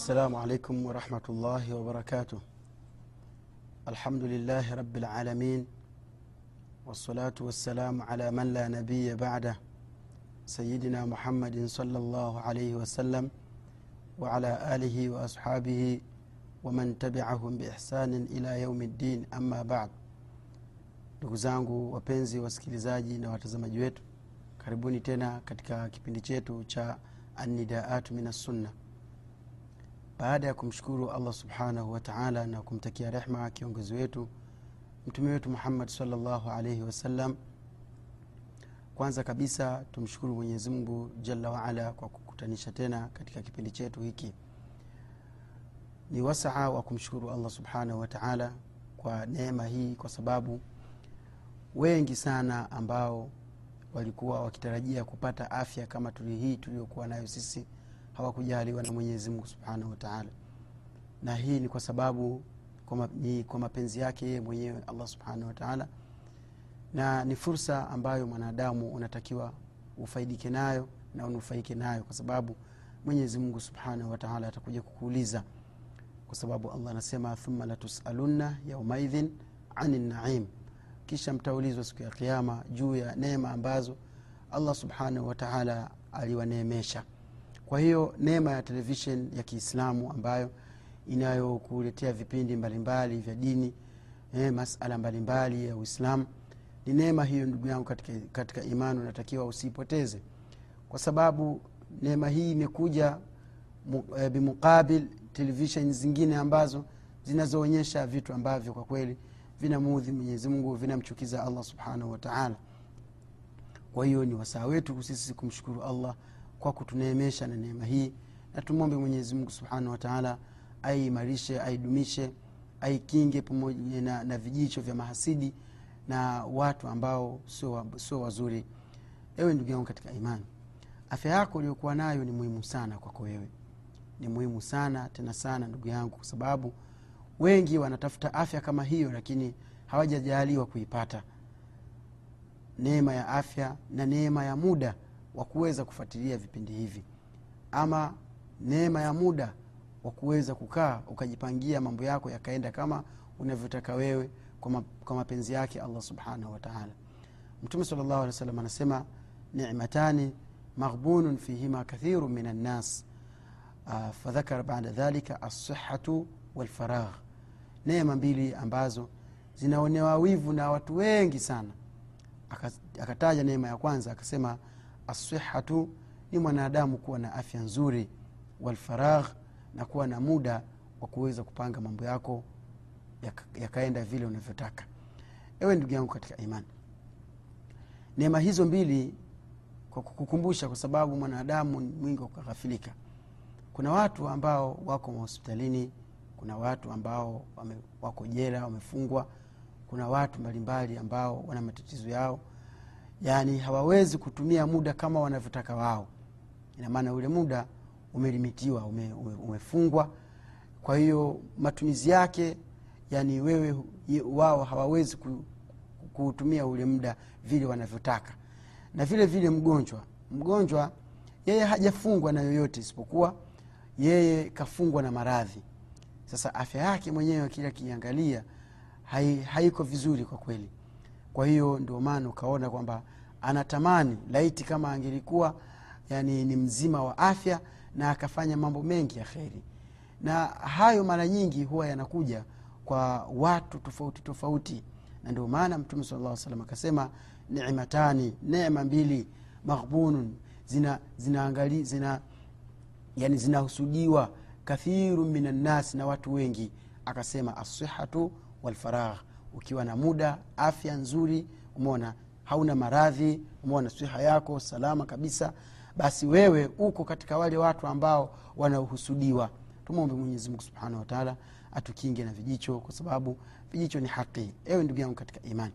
السلام عليكم ورحمة الله وبركاته الحمد لله رب العالمين والصلاة والسلام على من لا نبي بعده سيدنا محمد صلى الله عليه وسلم وعلى آله وأصحابه ومن تبعهم بإحسان إلى يوم الدين أما بعد ndugu zangu wapenzi wasikilizaji na watazamaji wetu karibuni tena katika kipindi chetu cha anidaatu min assunna baada ya kumshukuru allah subhanahu wataala na kumtakia rehma kiongozi wetu mtume wetu muhammad salllahu alaihi wasallam kwanza kabisa tumshukuru mwenyezi mungu jalla waala kwa kukutanisha tena katika kipindi chetu hiki. Ni wasaa wa kumshukuru allah subhanahu wataala kwa neema hii kwa sababu wengi sana ambao walikuwa wakitarajia kupata afya kama tuli hii tuliokuwa nayo sisi hawakujaliwa na mwenyezi mungu subhanahu wataala na hii ni kwa sababu ni kwa mapenzi yake yeye mwenyewe allah subhanahu wataala na ni fursa ambayo mwanadamu unatakiwa ufaidike nayo na unufaike nayo kwa sababu mwenyezi mungu subhanahu wataala atakuja kukuuliza kwa sababu allah anasema thumma latusalunna yaumaidhin ani naim. Kisha mtaulizwa siku ya kiama juu ya neema ambazo allah subhanahu wataala aliwaneemesha kwa hiyo neema ya televishen ya kiislamu ambayo inayokuletea vipindi mbalimbali vya dini eh, masala mbalimbali ya uislamu ni neema hiyo ndugu yangu katika, katika imani unatakiwa usiipoteze. Kwa sababu neema hii imekuja e, bimuqabil televishen zingine ambazo zinazoonyesha vitu ambavyo kwa kweli vinamuudhi mwenyezimungu vinamchukiza allah subhanahu wataala kwa hiyo ni wasaa wetu sisi kumshukuru allah kwa kutuneemesha na neema hii. Na tumwombe mwenyezimungu subhanahu wataala aiimarishe aidumishe aikinge pamoja na, na vijicho vya mahasidi na watu ambao sio sio wazuri. Ewe ndugu yangu katika imani afya yako uliokuwa nayo ni muhimu sana kwako wewe. Ni muhimu sana tena sana ndugu yangu kwa sababu wengi wanatafuta afya kama hiyo lakini hawajajaliwa kuipata. Neema ya afya na neema ya muda wa kuweza kufuatilia vipindi hivi. Ama neema ya muda wa kuweza kukaa ukajipangia mambo yako yakaenda kama unavyotaka wewe kwa mapenzi yake allah subhanahu wataala mtume sal llahu alih wa anasema nimatani maghbunun fihima kathiru min annas uh, fadhakara bada dhalika alsihatu walfaragh. Neema mbili ambazo zinaonewa wivu na watu wengi sana. Akataja neema ya kwanza akasema assihatu ni mwanadamu kuwa na afya nzuri walfaragh na kuwa na muda wa kuweza kupanga mambo yako yakaenda yaka vile unavyotaka. Ewe ndugu yangu katika imani neema hizo mbili kwa kukukumbusha kwa sababu mwanadamu mwingi wa kughafilika. Kuna watu ambao wako mahospitalini kuna watu ambao wame, wako jela wamefungwa kuna watu mbalimbali ambao wana matatizo yao yaani hawawezi kutumia muda kama wanavyotaka wao. Inamaana ule muda umelimitiwa ume, ume, umefungwa. Kwa hiyo matumizi yake yani wewe wao hawawezi kuutumia ule muda vile wanavyotaka. Na vile vile mgonjwa. Mgonjwa yeye hajafungwa na yoyote isipokuwa yeye kafungwa na maradhi. Sasa afya yake mwenyewe kila akiangalia hai, haiko vizuri kwa kweli. Kwa hiyo ndio maana ukaona kwamba anatamani laiti kama angelikuwa yani ni mzima wa afya na akafanya mambo mengi ya kheri. Na hayo mara nyingi huwa yanakuja kwa watu tofauti tofauti. Na ndio maana mtume sala salam akasema nimatani nema mbili maghbunun. Zina zinaangali zina yani zinahusudiwa kathiru min annasi na watu wengi. Akasema assihatu walfaragh ukiwa na muda afya nzuri umeona hauna maradhi umeona siha yako salama kabisa basi wewe uko katika wale watu ambao wanaohusudiwa. Tumwombe mwenyezimungu subhanahu wataala atukinge na vijicho kwa sababu vijicho ni haki. Ewe ndugu yangu katika imani.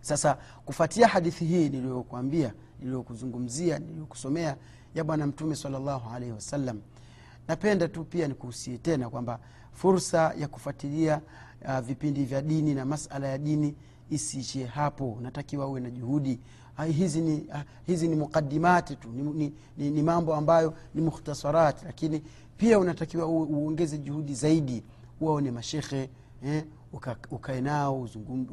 Sasa kufuatia hadithi hii niliyokuambia niliyokuzungumzia niliyokusomea ya bwana mtume salllahu alaihi wasallam napenda tu pia nikuhusie tena kwamba fursa ya kufuatilia uh, vipindi vya dini na masala ya dini isiishie hapo. Natakiwa uwe na juhudi. Hizi ni, hizi ni mukadimati tu. Ni, ni, ni, ni mambo ambayo ni mukhtasarati lakini pia unatakiwa uongeze juhudi zaidi. Waone mashekhe eh, ukae nao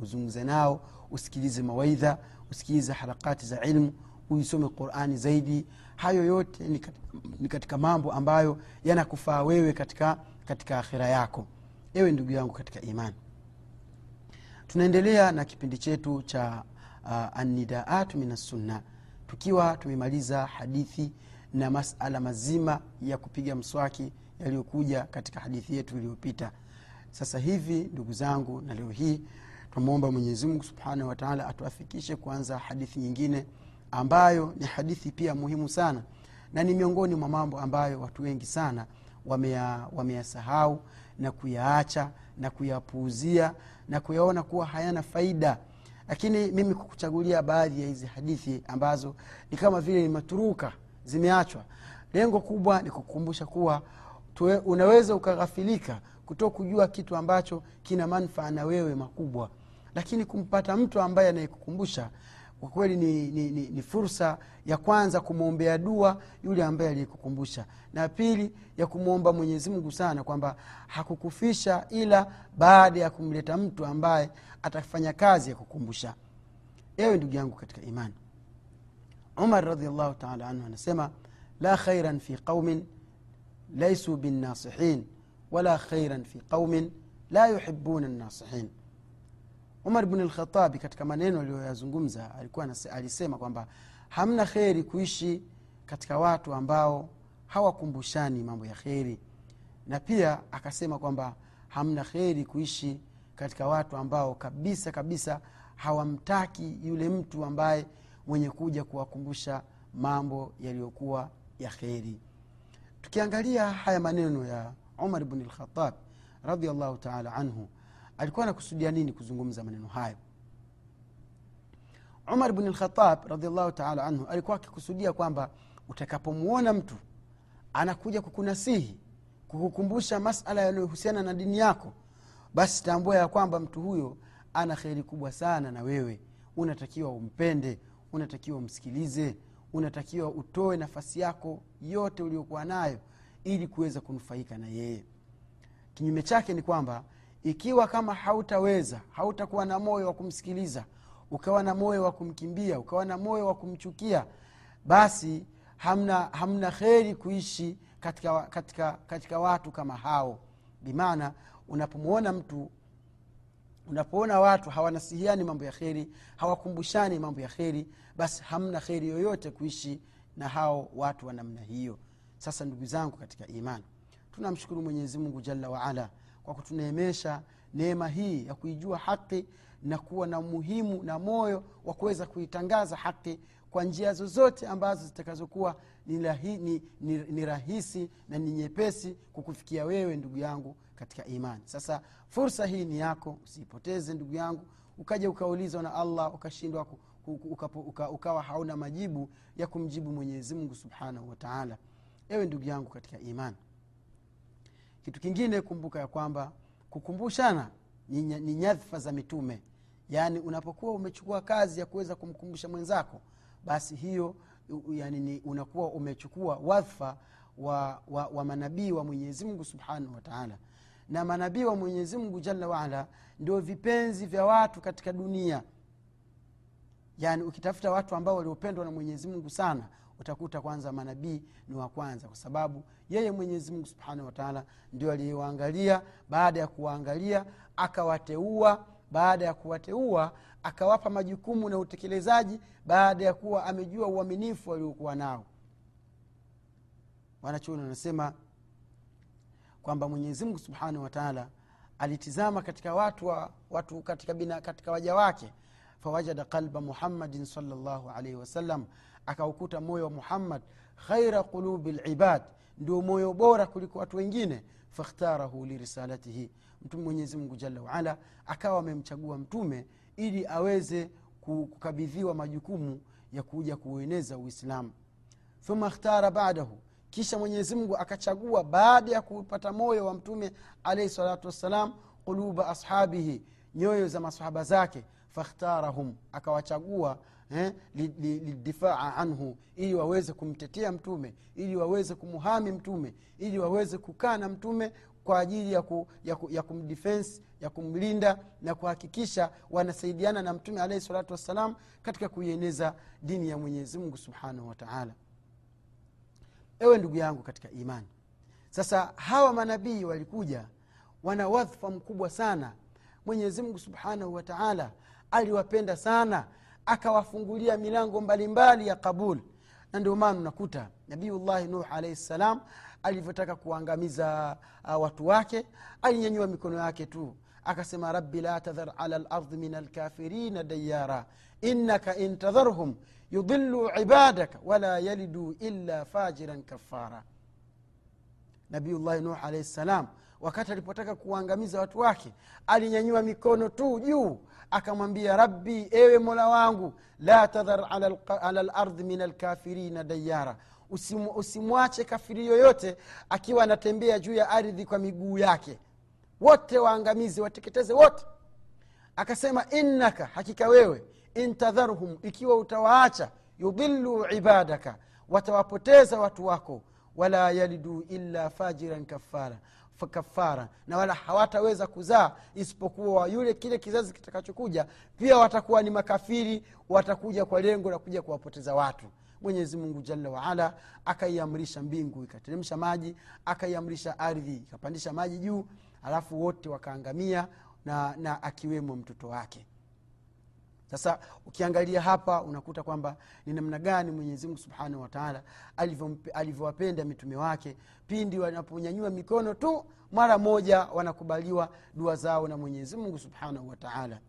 uzungumze nao usikilize mawaidha usikilize harakati za ilmu uisome qurani zaidi. Hayo yote ni katika, ni katika mambo ambayo yanakufaa wewe katika, katika akhira yako. Ewe ndugu yangu katika imani tunaendelea na kipindi chetu cha uh, anidaatu min assunna tukiwa tumemaliza hadithi na masala mazima ya kupiga mswaki yaliyokuja katika hadithi yetu iliyopita. Sasa hivi ndugu zangu na leo hii tunamwomba mwenyezimungu subhanahu wataala atuafikishe kuanza hadithi nyingine ambayo ni hadithi pia muhimu sana na ni miongoni mwa mambo ambayo watu wengi sana wameyasahau wame na kuyaacha na kuyapuuzia na kuyaona kuwa hayana faida. Lakini mimi kukuchagulia baadhi ya hizi hadithi ambazo ni kama vile ni maturuka zimeachwa. Lengo kubwa ni kukumbusha kuwa tuwe, unaweza ukaghafilika kuto kujua kitu ambacho kina manfaa na wewe makubwa. Lakini kumpata mtu ambaye anayekukumbusha kwa kweli ni, ni, ni, ni fursa ya kwanza kumwombea dua yule ambaye aliyekukumbusha na pili ya kumwomba mwenyezimngu sana kwamba hakukufisha ila baada ya kumleta mtu ambaye atafanya kazi ya kukumbusha. Ewe ndugu yangu katika imani. Umar radiallahu taala anhu anasema la khairan fi qaumin laisu binnasihin wala khairan fi qaumin la yuhibuna nnasihin umar bn lkhatabi katika maneno aliyoyazungumza alikuwa alisema kwamba hamna kheri kuishi katika watu ambao hawakumbushani mambo ya kheri. Na pia akasema kwamba hamna kheri kuishi katika watu ambao kabisa kabisa hawamtaki yule mtu ambaye mwenye kuja kuwakumbusha mambo yaliyokuwa ya kheri. Tukiangalia haya maneno ya umar bni lkhatab radiallahu taala anhu alikuwa anakusudia nini kuzungumza maneno hayo? Umar bni lkhatab radiallahu taala anhu alikuwa akikusudia kwamba utakapomwona mtu anakuja kukunasihi kukukumbusha masala yanayohusiana na dini yako basi tambua ya kwamba mtu huyo ana kheri kubwa sana na wewe. Unatakiwa umpende unatakiwa umsikilize unatakiwa utoe nafasi yako yote uliokuwa nayo ili kuweza kunufaika na yeye. Kinyume chake ni kwamba ikiwa kama hautaweza hautakuwa na moyo wa kumsikiliza ukawa na moyo wa kumkimbia ukawa na moyo wa kumchukia basi hamna, hamna kheri kuishi katika, katika, katika watu kama hao. Bimaana unapomwona mtu unapoona watu hawanasihiani mambo ya kheri hawakumbushani mambo ya kheri basi hamna kheri yoyote kuishi na hao watu wa namna hiyo. Sasa ndugu zangu katika imani tunamshukuru mwenyezi mungu jalla waala kwa kutuneemesha neema hii ya kuijua haki na kuwa na umuhimu na moyo wa kuweza kuitangaza haki kwa njia zozote ambazo zitakazokuwa ni, ni, ni, ni rahisi na ni nyepesi kukufikia wewe ndugu yangu katika imani. Sasa fursa hii ni yako usiipoteze ndugu yangu. Ukaja ukaulizwa na allah ukashindwa uka, uka, ukawa hauna majibu ya kumjibu mwenyezi mungu subhanahu wataala ewe ndugu yangu katika imani kitu kingine kumbuka ya kwamba kukumbushana ni, nyadhfa za mitume. Yaani unapokuwa umechukua kazi ya kuweza kumkumbusha mwenzako basi hiyo yani ni unakuwa umechukua wadhfa wa, wa, wa manabii wa mwenyezimngu subhanahu wataala na manabii wa mwenyezimngu jalla waala ndio vipenzi vya watu katika dunia. Yaani ukitafuta watu ambao waliopendwa na mwenyezimngu sana utakuta kwanza manabii ni wa kwanza kwa sababu yeye mwenyezimungu subhanahu wataala ndio aliyewaangalia. Baada ya kuwaangalia akawateua. Baada ya kuwateua akawapa majukumu na utekelezaji. Baada ya kuwa amejua uaminifu waliokuwa nao. Wanachuoni wanasema kwamba mwenyezimngu subhanahu wataala alitizama katika watu, wa, watu katika, bina, katika waja wake. Fawajada qalba muhammadin salllahu alaihi wasallam akaukuta moyo wa muhammad khaira qulubi libad ndio moyo bora kuliko watu wengine. Fakhtarahu lirisalatihi mtume mwenyezi mungu jalla waala akawa amemchagua mtume ili aweze kukabidhiwa majukumu ya kuja kuueneza uislamu. Thumma ikhtara badahu kisha mwenyezi mungu akachagua baada ya kupata moyo wa mtume alaihi salatu wassalam quluba ashabihi nyoyo za masahaba zake. Fakhtarahum akawachagua eh, lidifaa li, li anhu ili waweze kumtetea mtume ili waweze kumuhami mtume ili waweze kukaa na mtume kwa ajili ya, ku, ya, ku, ya kumdifensi ya kumlinda na kuhakikisha wanasaidiana na mtume alaihi salatu wassalam katika kuieneza dini ya mwenyezi mungu subhanahu wataala ewe ndugu yangu katika imani sasa hawa manabii walikuja wana wadhfa mkubwa sana. Mwenyezi mungu subhanahu wataala aliwapenda sana akawafungulia milango mbalimbali ya kabul. Na ndio maana unakuta nabiullahi nuh alaihi ssalam alivyotaka kuangamiza uh, watu wake alinyanyua mikono yake tu. Akasema rabi la tadhar ala lardi min alkafirina dayara. Innaka in tadharhum yudhilu ibadaka wala yalidu illa fajiran kafara nabiullahi nuh alaihi ssalam wakati alipotaka kuwaangamiza watu wake alinyanyua mikono tu juu akamwambia rabbi ewe mola wangu la tadhar ala lardhi min alkafirina dayara. Usim, usimwache kafiri yoyote akiwa anatembea juu ya ardhi kwa miguu yake. Wote waangamizi wateketeze wote. Akasema innaka hakika wewe intadharhum ikiwa utawaacha yudhilu ibadaka watawapoteza watu wako. Wala yalidu illa fajiran kafara kafara na wala hawataweza kuzaa isipokuwa yule kile kizazi kitakachokuja pia watakuwa ni makafiri watakuja kwa lengo la kuja kuwapoteza watu. Mwenyezi mungu jalla waala akaiamrisha mbingu ikateremsha maji akaiamrisha ardhi ikapandisha maji juu alafu wote wakaangamia na, na akiwemo mtoto wake sasa ukiangalia hapa unakuta kwamba ni namna gani mwenyezimungu subhanahu wataala alivyowapenda mitume wake pindi wanaponyanyua mikono tu mara moja wanakubaliwa dua zao na mwenyezimungu subhanahu wataala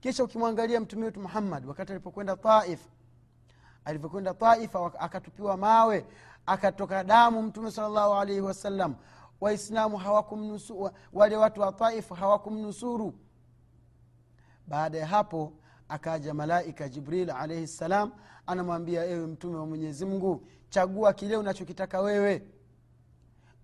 kisha ukimwangalia mtume wetu muhammad wakati alipokwenda taif alivyokwenda taifa akatupiwa mawe akatoka damu mtume salllahu alaihi wasallam waislamu hawakumnusu wale watu wa taif hawakumnusuru. Baada ya hapo akaja malaika jibril alaihi ssalam anamwambia ewe mtume wa mwenyezi mungu chagua kile unachokitaka wewe.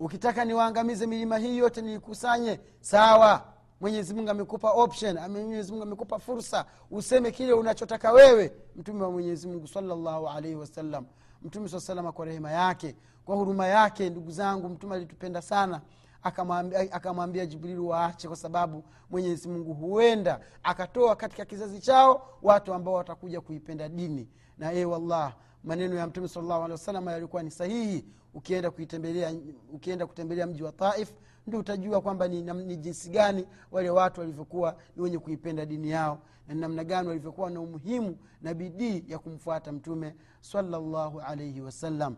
Ukitaka niwaangamize milima hii yote niikusanye sawa. Mwenyezi mungu amekupa option mwenyezi mungu amekupa fursa. Useme kile unachotaka wewe mtume wa mwenyezi mungu salllahu alaihi wasallam. Mtume saa salama kwa rehema yake kwa huruma yake ndugu zangu mtume alitupenda sana akamwambia jibrili waache kwa sababu mwenyezi mungu huenda akatoa katika kizazi chao watu ambao watakuja kuipenda dini. Na e wallah maneno ya mtume salllahu alehi wasallam yalikuwa ni sahihi. Ukienda kuitembelea ukienda kutembelea mji wa taif ndio utajua kwamba ni, ni jinsi gani wale watu walivyokuwa ni wenye kuipenda dini yao na namna gani walivyokuwa na umuhimu na bidii ya kumfuata mtume salllahu alaihi wasallam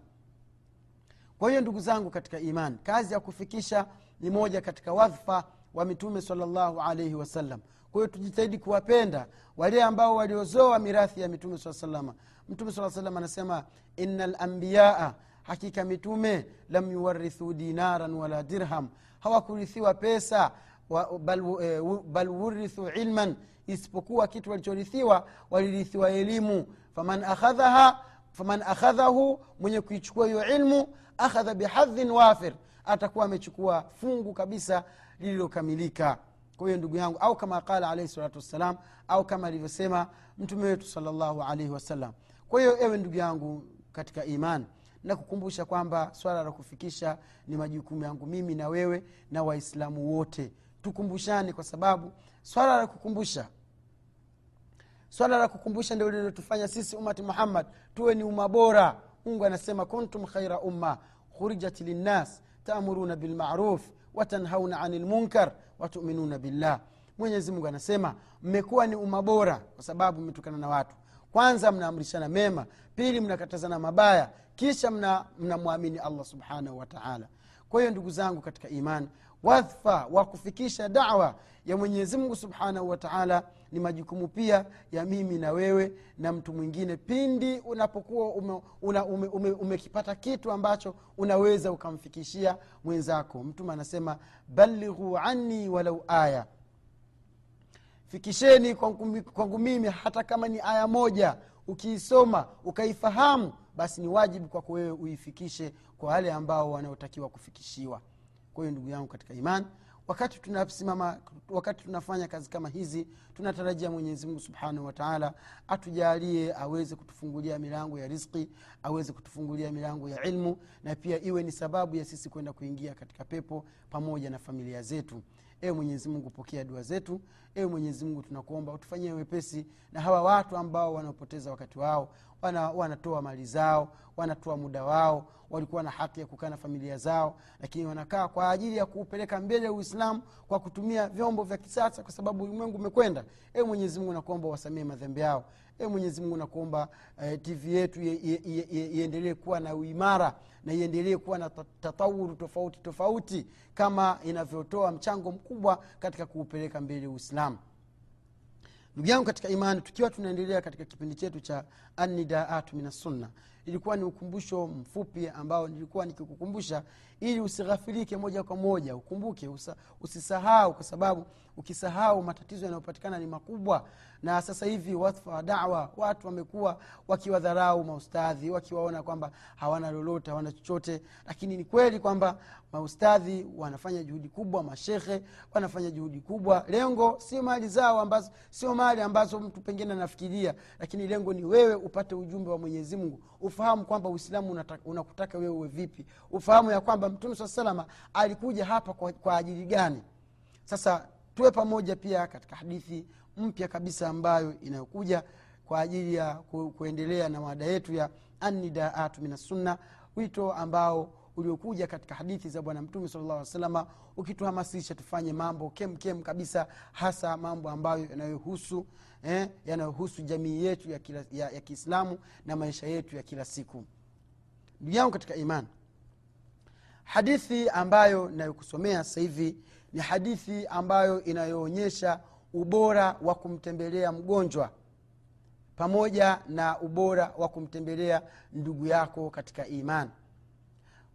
kwa hiyo ndugu zangu katika iman kazi ya kufikisha ni moja katika wadhfa wa mitume salllahu alaihi wasallam kwa hiyo tujitahidi kuwapenda wale ambao waliozoa mirathi ya mitume saa salama mtume saa salam anasema ina lambiyaa hakika mitume lam yuwarithu dinaran wala dirham. Hawakurithiwa pesa wa, bal, e, bal wurithu ilman isipokuwa kitu walichorithiwa walirithiwa elimu. Faman akhadhahu mwenye kuichukua hiyo ilmu akhadha bihadhin wafir atakuwa amechukua fungu kabisa lililokamilika. Kwa hiyo ndugu yangu au kama qala alaihi salatu wassalam au kama alivyosema mtume wetu salllahu alaihi wasallam. Kwa hiyo ewe ndugu yangu katika iman na kukumbusha kwamba swala la kufikisha ni majukumu yangu mimi na wewe na waislamu wote. Tukumbushane kwa sababu swala la kukumbusha swala la kukumbusha ndio lilotufanya sisi umati muhammad tuwe ni uma bora mungu anasema kuntum khaira umma khurijat linnas taamuruna bilmaruf watanhauna ani lmunkar watuminuna billah. Mwenyezi mungu anasema mmekuwa ni umma bora kwa sababu mmetokana na watu. Kwanza mnaamrishana mema pili mnakatazana mabaya kisha mnamwamini mna allah subhanahu wataala kwa hiyo ndugu zangu katika imani wadhfa wa kufikisha dawa ya mwenyezi mungu subhanahu wataala ni majukumu pia ya mimi na wewe na mtu mwingine. Pindi unapokuwa umekipata ume, ume, ume kitu ambacho unaweza ukamfikishia mwenzako. Mtume anasema balighu anni walau aya. Fikisheni kwangu, kwangu mimi hata kama ni aya moja. Ukiisoma ukaifahamu basi ni wajibu kwako wewe uifikishe kwa wale ambao wanaotakiwa kufikishiwa. Kwa hiyo ndugu yangu katika imani wakati tunasimama wakati tunafanya kazi kama hizi tunatarajia mwenyezi mungu subhanahu wataala atujalie aweze kutufungulia milango ya riski aweze kutufungulia milango ya ilmu na pia iwe ni sababu ya sisi kwenda kuingia katika pepo pamoja na familia zetu. Ewe mwenyezi mungu pokea dua zetu. Ewe mwenyezi mungu tunakuomba utufanyie wepesi na hawa watu ambao wanaopoteza wakati wao wana, wanatoa mali zao wanatoa muda wao walikuwa na haki ya kukaa na familia zao lakini wanakaa kwa ajili ya kuupeleka mbele uislamu kwa kutumia vyombo vya kisasa kwa sababu ulimwengu umekwenda. E mwenyezi mungu nakuomba wasamie madhambi yao. E mwenyezi mungu nakuomba eh, tv yetu iendelee kuwa na uimara na iendelee kuwa na tatawuru tofauti tofauti kama inavyotoa mchango mkubwa katika kuupeleka mbele uislamu ndugu yangu katika imani tukiwa tunaendelea katika kipindi chetu cha anidaatu minassunna ilikuwa ni ukumbusho mfupi ambao nilikuwa nikikukumbusha ili usighafirike moja kwa moja. Ukumbuke usa, usisahau kwa sababu ukisahau matatizo yanayopatikana ni makubwa. Na sasa hivi wadfa wa dawa watu wamekuwa wakiwadharau maustadhi wakiwaona kwamba hawana lolote hawana chochote. Lakini ni kweli kwamba maustadhi wanafanya juhudi kubwa mashekhe wanafanya juhudi kubwa. Lengo sio mali zao ambazo sio mali ambazo mtu pengine anafikiria lakini lengo ni wewe upate ujumbe wa mwenyezi mungu ufahamu kwamba uislamu unakutaka wewe vipi. Ufahamu ya kwamba mtume saa salama alikuja hapa kwa, kwa ajili gani. Sasa tuwe pamoja pia katika hadithi mpya kabisa ambayo inayokuja kwa ajili ya ku, kuendelea na mada yetu ya anidaatu minassunna wito ambao uliokuja katika hadithi za bwana mtume salama ukituhamasisha tufanye mambo kemkem kem kabisa hasa mambo ambayo yanayohusu eh, yanayohusu jamii yetu ya, kila, ya, ya kiislamu na maisha yetu ya kila siku. Ndugu yangu katika iman hadithi ambayo inayokusomea sasa hivi ni hadithi ambayo inayoonyesha ubora wa kumtembelea mgonjwa pamoja na ubora wa kumtembelea ndugu yako katika imani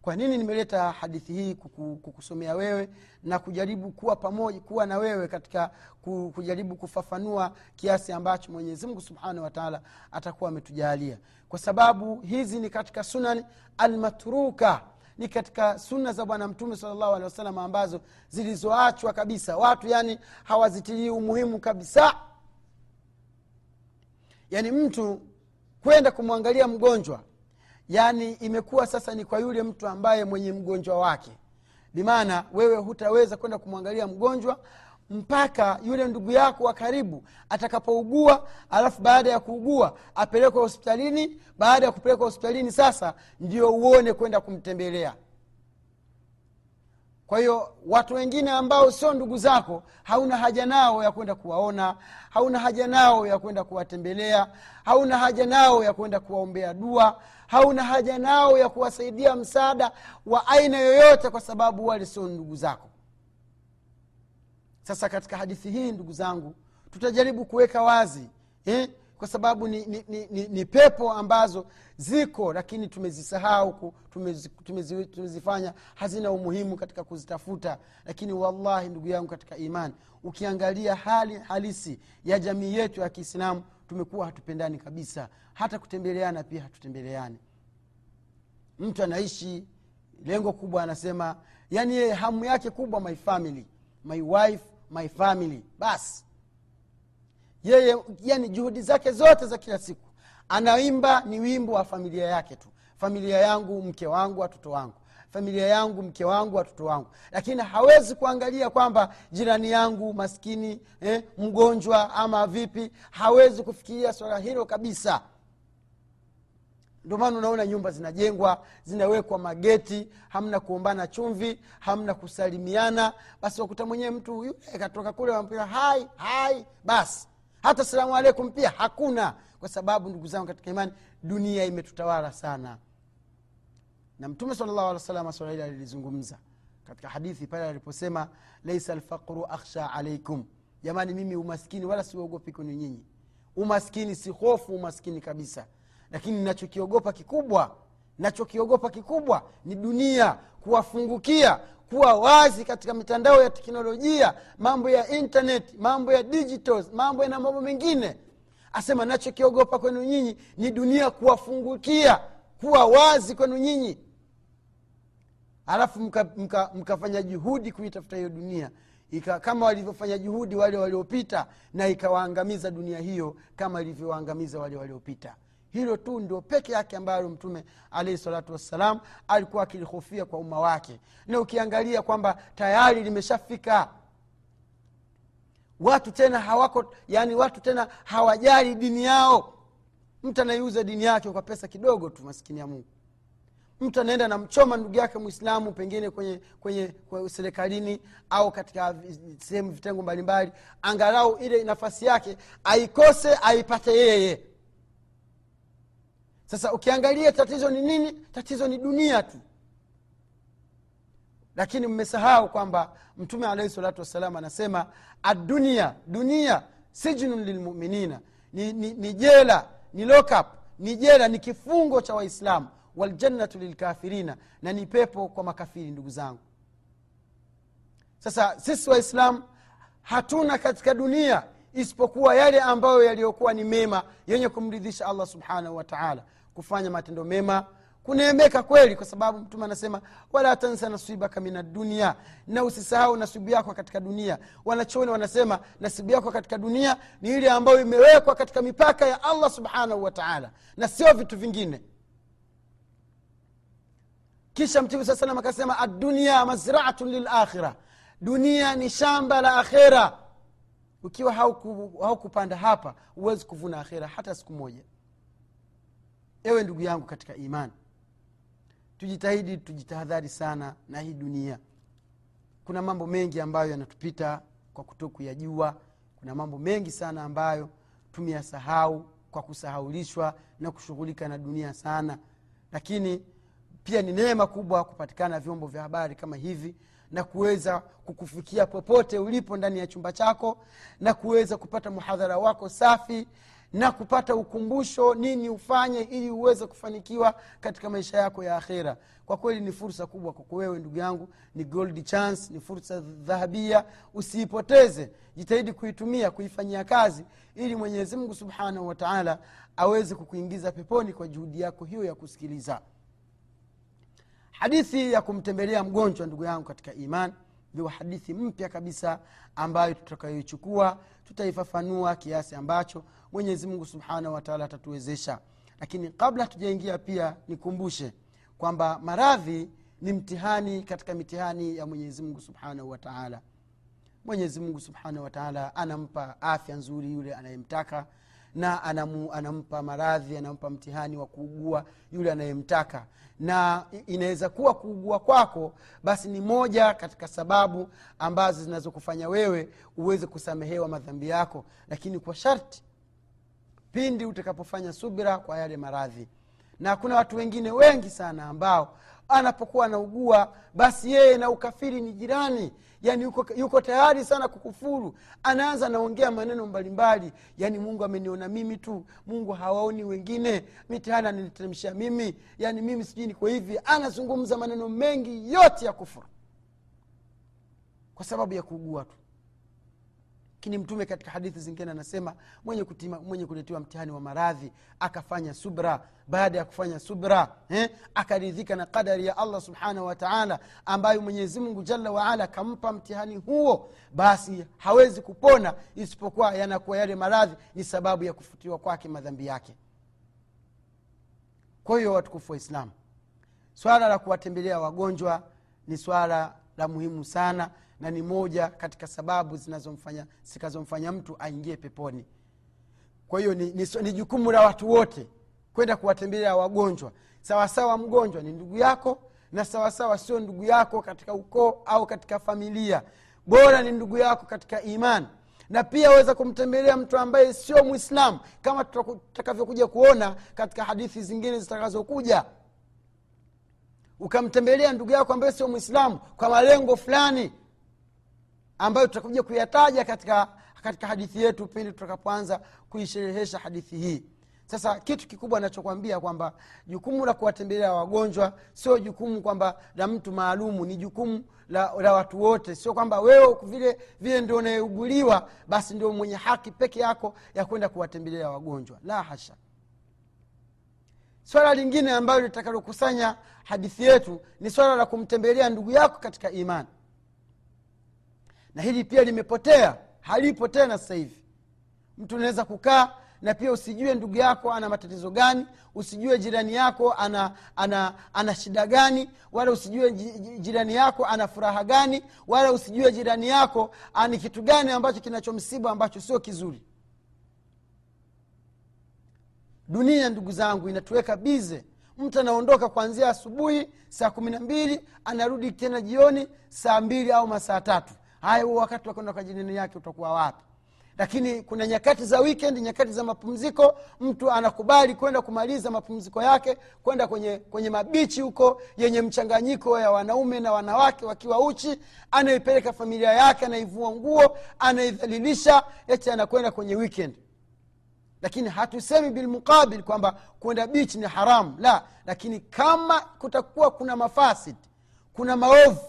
kwa nini nimeleta hadithi hii kuku, kukusomea wewe na kujaribu kuwa pamoja kuwa na wewe katika kujaribu kufafanua kiasi ambacho mwenyezi mungu subhanahu wataala atakuwa ametujalia. Kwa sababu hizi ni katika sunan almatruka ni katika sunna za bwana mtume salllahu alehi wasallam ambazo zilizoachwa kabisa. Watu yani hawazitilii umuhimu kabisa. Yaani mtu kwenda kumwangalia mgonjwa yaani imekuwa sasa ni kwa yule mtu ambaye mwenye mgonjwa wake. Bimaana wewe hutaweza kwenda kumwangalia mgonjwa mpaka yule ndugu yako wa karibu atakapougua alafu baada ya kuugua apelekwe hospitalini. Baada ya kupelekwa hospitalini sasa ndio uone kwenda kumtembelea kwa hiyo watu wengine ambao sio ndugu zako hauna haja nao ya kwenda kuwaona hauna haja nao ya kwenda kuwatembelea hauna haja nao ya kwenda kuwaombea dua hauna haja nao ya kuwasaidia msaada wa aina yoyote kwa sababu wale sio ndugu zako sasa katika hadithi hii ndugu zangu tutajaribu kuweka wazi eh? Kwa sababu ni, ni, ni, ni, ni pepo ambazo ziko lakini tumezisahau tumezi, tumezi, tumezifanya hazina umuhimu katika kuzitafuta. Lakini wallahi ndugu yangu katika imani ukiangalia hali halisi ya jamii yetu ya kiislamu tumekuwa hatupendani kabisa. Hata kutembeleana pia hatutembeleani. Mtu anaishi lengo kubwa anasema yani yeye hamu yake kubwa my family my wife my family. Basi yeye yani juhudi zake zote za kila siku. Anaimba ni wimbo wa familia yake tu. Familia yangu mke wangu watoto wangu. Familia yangu mke wangu watoto wangu. Lakini hawezi kuangalia kwamba jirani yangu maskini eh, mgonjwa ama vipi hawezi kufikiria swala hilo kabisa. Ndio maana unaona nyumba zinajengwa zinawekwa mageti hamna kuombana chumvi hamna kusalimiana. Basi wakuta mwenyewe mtu yule katoka kule wampia hai hai basi hata salamu alaikum pia hakuna. Kwa sababu ndugu zangu katika imani dunia imetutawala sana. Na mtume salllahu swala hili alilizungumza katika hadithi pale aliposema laisa lfaqru akhsha alaikum jamani mimi umaskini wala siuogopi kwenu nyinyi. Umaskini si hofu umaskini kabisa. Lakini nachokiogopa kikubwa nachokiogopa kikubwa ni dunia kuwafungukia kuwa wazi katika mitandao ya teknolojia mambo ya internet mambo ya digitals mambo na mambo mengine. Asema nachokiogopa kwenu nyinyi ni dunia kuwafungukia kuwa wazi kwenu nyinyi. Alafu mkafanya mka, mka, juhudi kuitafuta hiyo dunia. Ika, kama walivyofanya juhudi wale waliopita na ikawaangamiza dunia hiyo kama ilivyowaangamiza wale waliopita hilo tu ndio peke yake ambalo mtume alaihi salatu wassalam alikuwa akilihofia kwa umma wake. Na ukiangalia kwamba tayari limeshafika. Watu tena hawako yani watu tena hawajali dini yao. Mtu anaiuza dini yake kwa pesa kidogo tu maskini ya mungu. Mtu anaenda namchoma ndugu yake mwislamu pengine kwenye kwenye, kwenye serikalini au katika sehemu vitengo mbalimbali angalau ile nafasi yake aikose aipate yeye sasa ukiangalia tatizo ni nini? Tatizo ni dunia tu. Lakini mmesahau kwamba mtume alaihi salatu wassalam anasema adunia dunia sijnun lilmuminina. Ni, ni, ni jela ni lockup ni jela ni kifungo cha waislamu. Waljannatu lilkafirina na ni pepo kwa makafiri ndugu zangu. Sasa sisi waislamu hatuna katika dunia isipokuwa yale ambayo yaliyokuwa ni mema yenye kumridhisha allah subhanahu wataala kufanya matendo mema kuneemeka kweli kwa sababu mtume anasema wala tansa nasibaka min adunia na usisahau nasibu yako katika dunia. Wanachoni wanasema nasibu yako katika dunia ni ile ambayo imewekwa katika mipaka ya allah subhanahu wataala na sio vitu vingine. Kisha mtume saa salam akasema adunia mazraatun lilakhira dunia ni shamba la akhera. Ukiwa haukupanda hauku hapa huwezi kuvuna akhera hata siku moja ewe ndugu yangu katika imani tujitahidi tujitahadhari sana na hii dunia. Kuna mambo mengi ambayo yanatupita kwa kuto kuyajua kuna mambo mengi sana ambayo tumeyasahau kwa kusahaulishwa na kushughulika na dunia sana. Lakini pia ni neema kubwa kupatikana vyombo vya habari kama hivi na kuweza kukufikia popote ulipo ndani ya chumba chako na kuweza kupata muhadhara wako safi na kupata ukumbusho nini ufanye ili uweze kufanikiwa katika maisha yako ya akhera. Kwa kweli ni fursa kubwa kwako wewe ndugu yangu ni gold chance ni fursa dhahabia. Usiipoteze jitahidi kuitumia kuifanyia kazi ili mwenyezi mungu subhanahu wataala aweze kukuingiza peponi kwa juhudi yako hiyo ya kusikiliza. Hadithi ya kumtembelea mgonjwa ndugu yangu katika iman ndio hadithi mpya kabisa ambayo tutakayoichukua. Tutaifafanua kiasi ambacho mwenyezi mungu subhanahu wataala atatuwezesha. Lakini kabla tujaingia pia nikumbushe kwamba maradhi ni mtihani katika mitihani ya mwenyezi mungu subhanahu wataala mwenyezi mungu subhanahu wataala anampa afya nzuri yule anayemtaka na anamu, anampa maradhi anampa mtihani wa kuugua yule anayemtaka. Na inaweza kuwa kuugua kwako basi ni moja katika sababu ambazo zinazokufanya wewe uweze kusamehewa madhambi yako. Lakini kwa sharti pindi utakapofanya subira kwa yale maradhi. Na kuna watu wengine wengi sana ambao anapokuwa anaugua basi yeye na ukafiri ni jirani yani yuko, yuko tayari sana kukufuru. Anaanza anaongea maneno mbalimbali. Yani mungu ameniona mimi tu. Mungu hawaoni wengine. Mitihani ananitemsha mimi. Yani mimi sijui niko hivi. Anazungumza maneno mengi yote ya kufuru. Kwa sababu ya kuugua tu lakini mtume katika hadithi zingine anasema mwenye, kutima, mwenye kuletewa mtihani wa maradhi akafanya subra. Baada ya kufanya subra eh, akaridhika na qadari ya allah subhanahu wataala ambayo mwenyezimungu jalla waala akampa mtihani huo. Basi hawezi kupona isipokuwa yanakuwa yale maradhi ni sababu ya kufutiwa kwake madhambi yake. Kwa hiyo watukufu wa islamu swala la kuwatembelea wagonjwa ni swala la muhimu sana na ni moja katika sababu zinazomfanya zikazomfanya mtu aingie peponi. Kwa hiyo ni, ni, ni jukumu la watu wote kwenda kuwatembelea wagonjwa. Sawasawa mgonjwa ni ndugu yako na sawasawa sio ndugu yako katika ukoo au katika familia. Bora ni ndugu yako katika imani na pia aweza kumtembelea mtu ambaye sio mwislamu kama tutakavyokuja kuona katika hadithi zingine zitakazokuja. Ukamtembelea ndugu yako ambaye sio mwislamu kwa malengo fulani ambayo tutakuja kuyataja katika katika hadithi yetu pindi tutakapoanza kuisherehesha hadithi hii. Sasa kitu kikubwa nachokwambia kwamba jukumu la kuwatembelea wagonjwa sio jukumu kwamba la mtu maalumu ni jukumu la, la watu wote. Sio kwamba wewe vile vile ndio unayeuguliwa basi ndio mwenye haki peke yako ya kwenda kuwatembelea wagonjwa. La hasha. Swala lingine ambayo litakalokusanya hadithi yetu ni swala la kumtembelea ndugu yako katika imani na hili pia limepotea halipo tena sasa hivi. Mtu unaweza kukaa na pia usijue ndugu yako ana matatizo gani usijue jirani yako ana ana ana shida gani wala usijue jirani yako ana furaha gani wala usijue jirani yako ani kitu gani ambacho kinachomsiba ambacho sio kizuri. Dunia ndugu zangu inatuweka bize. Mtu anaondoka kuanzia asubuhi saa kumi na mbili anarudi tena jioni saa mbili au masaa tatu haya huo wakati wakwenda kwa jirani yake utakuwa wapi? Lakini kuna nyakati za weekend nyakati za mapumziko mtu anakubali kwenda kumaliza mapumziko yake kwenda kwenye kwenye mabichi huko yenye mchanganyiko ya wanaume na wanawake wakiwa uchi anaipeleka familia yake anaivua nguo anaidhalilisha eti anakwenda kwenye weekend. Lakini hatusemi bilmuqabil kwamba kwenda bichi ni haramu la. Lakini kama kutakuwa kuna mafasid kuna maovu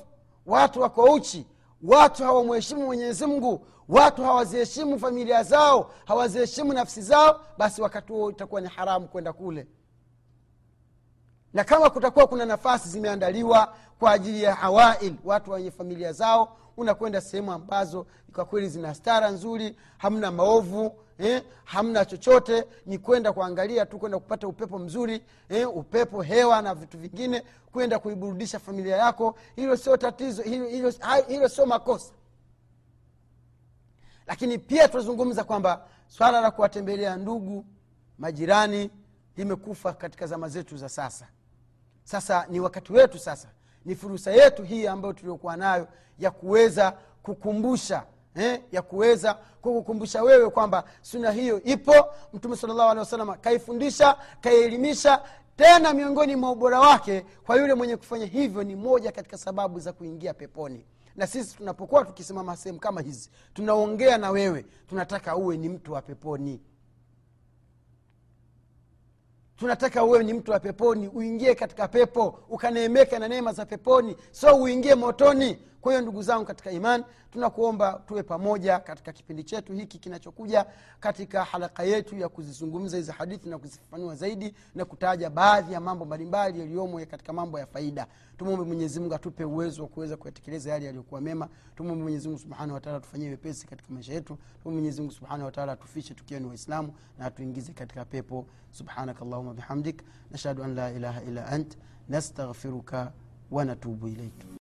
watu wako uchi watu hawamheshimu mwenyezi mungu. Watu hawaziheshimu familia zao hawaziheshimu nafsi zao basi wakati huo itakuwa ni haramu kwenda kule. Na kama kutakuwa kuna nafasi zimeandaliwa kwa ajili ya hawail watu wenye familia zao unakwenda sehemu ambazo kwa kweli zina stara nzuri hamna maovu eh, hamna chochote ni kwenda kuangalia tu kwenda kupata upepo mzuri eh, upepo hewa na vitu vingine kwenda kuiburudisha familia yako. Hilo sio tatizo hilo, sio makosa. Lakini pia tunazungumza kwamba swala la kuwatembelea ndugu majirani limekufa katika zama zetu za sasa. Sasa ni wakati wetu sasa. Ni fursa yetu hii ambayo tuliokuwa nayo ya kuweza kukumbusha eh, ya kuweza kukukumbusha wewe kwamba suna hiyo ipo. Mtume salllahu alehi wasalama kaifundisha kaielimisha tena miongoni mwa ubora wake kwa yule mwenye kufanya hivyo ni moja katika sababu za kuingia peponi. Na sisi tunapokuwa tukisimama sehemu kama hizi tunaongea na wewe tunataka uwe ni mtu wa peponi. Tunataka uwe ni mtu wa peponi uingie katika pepo ukaneemeka na neema za peponi. So uingie motoni kwa hiyo ndugu zangu katika iman tunakuomba tuwe pamoja katika kipindi chetu hiki kinachokuja katika halaka yetu ya kuzizungumza hizi hadithi na kuzifafanua zaidi na kutaja baadhi ya mambo mbalimbali yaliyomo katika mambo ya faida. Tumwombe mwenyezimungu atupe uwezo wa kuweza kuyatekeleza yale yaliyokuwa mema. Tumwombe mwenyezimungu subhanahu wataala tufanyie wepesi katika maisha yetu. Tumwombe mwenyezimungu subhanahu wataala atufishe tukiwa ni waislamu na atuingize katika pepo. Subhanaka allahuma bihamdik. Nashhadu an la ilaha illa ant. Nastaghfiruka wanatubu ilaik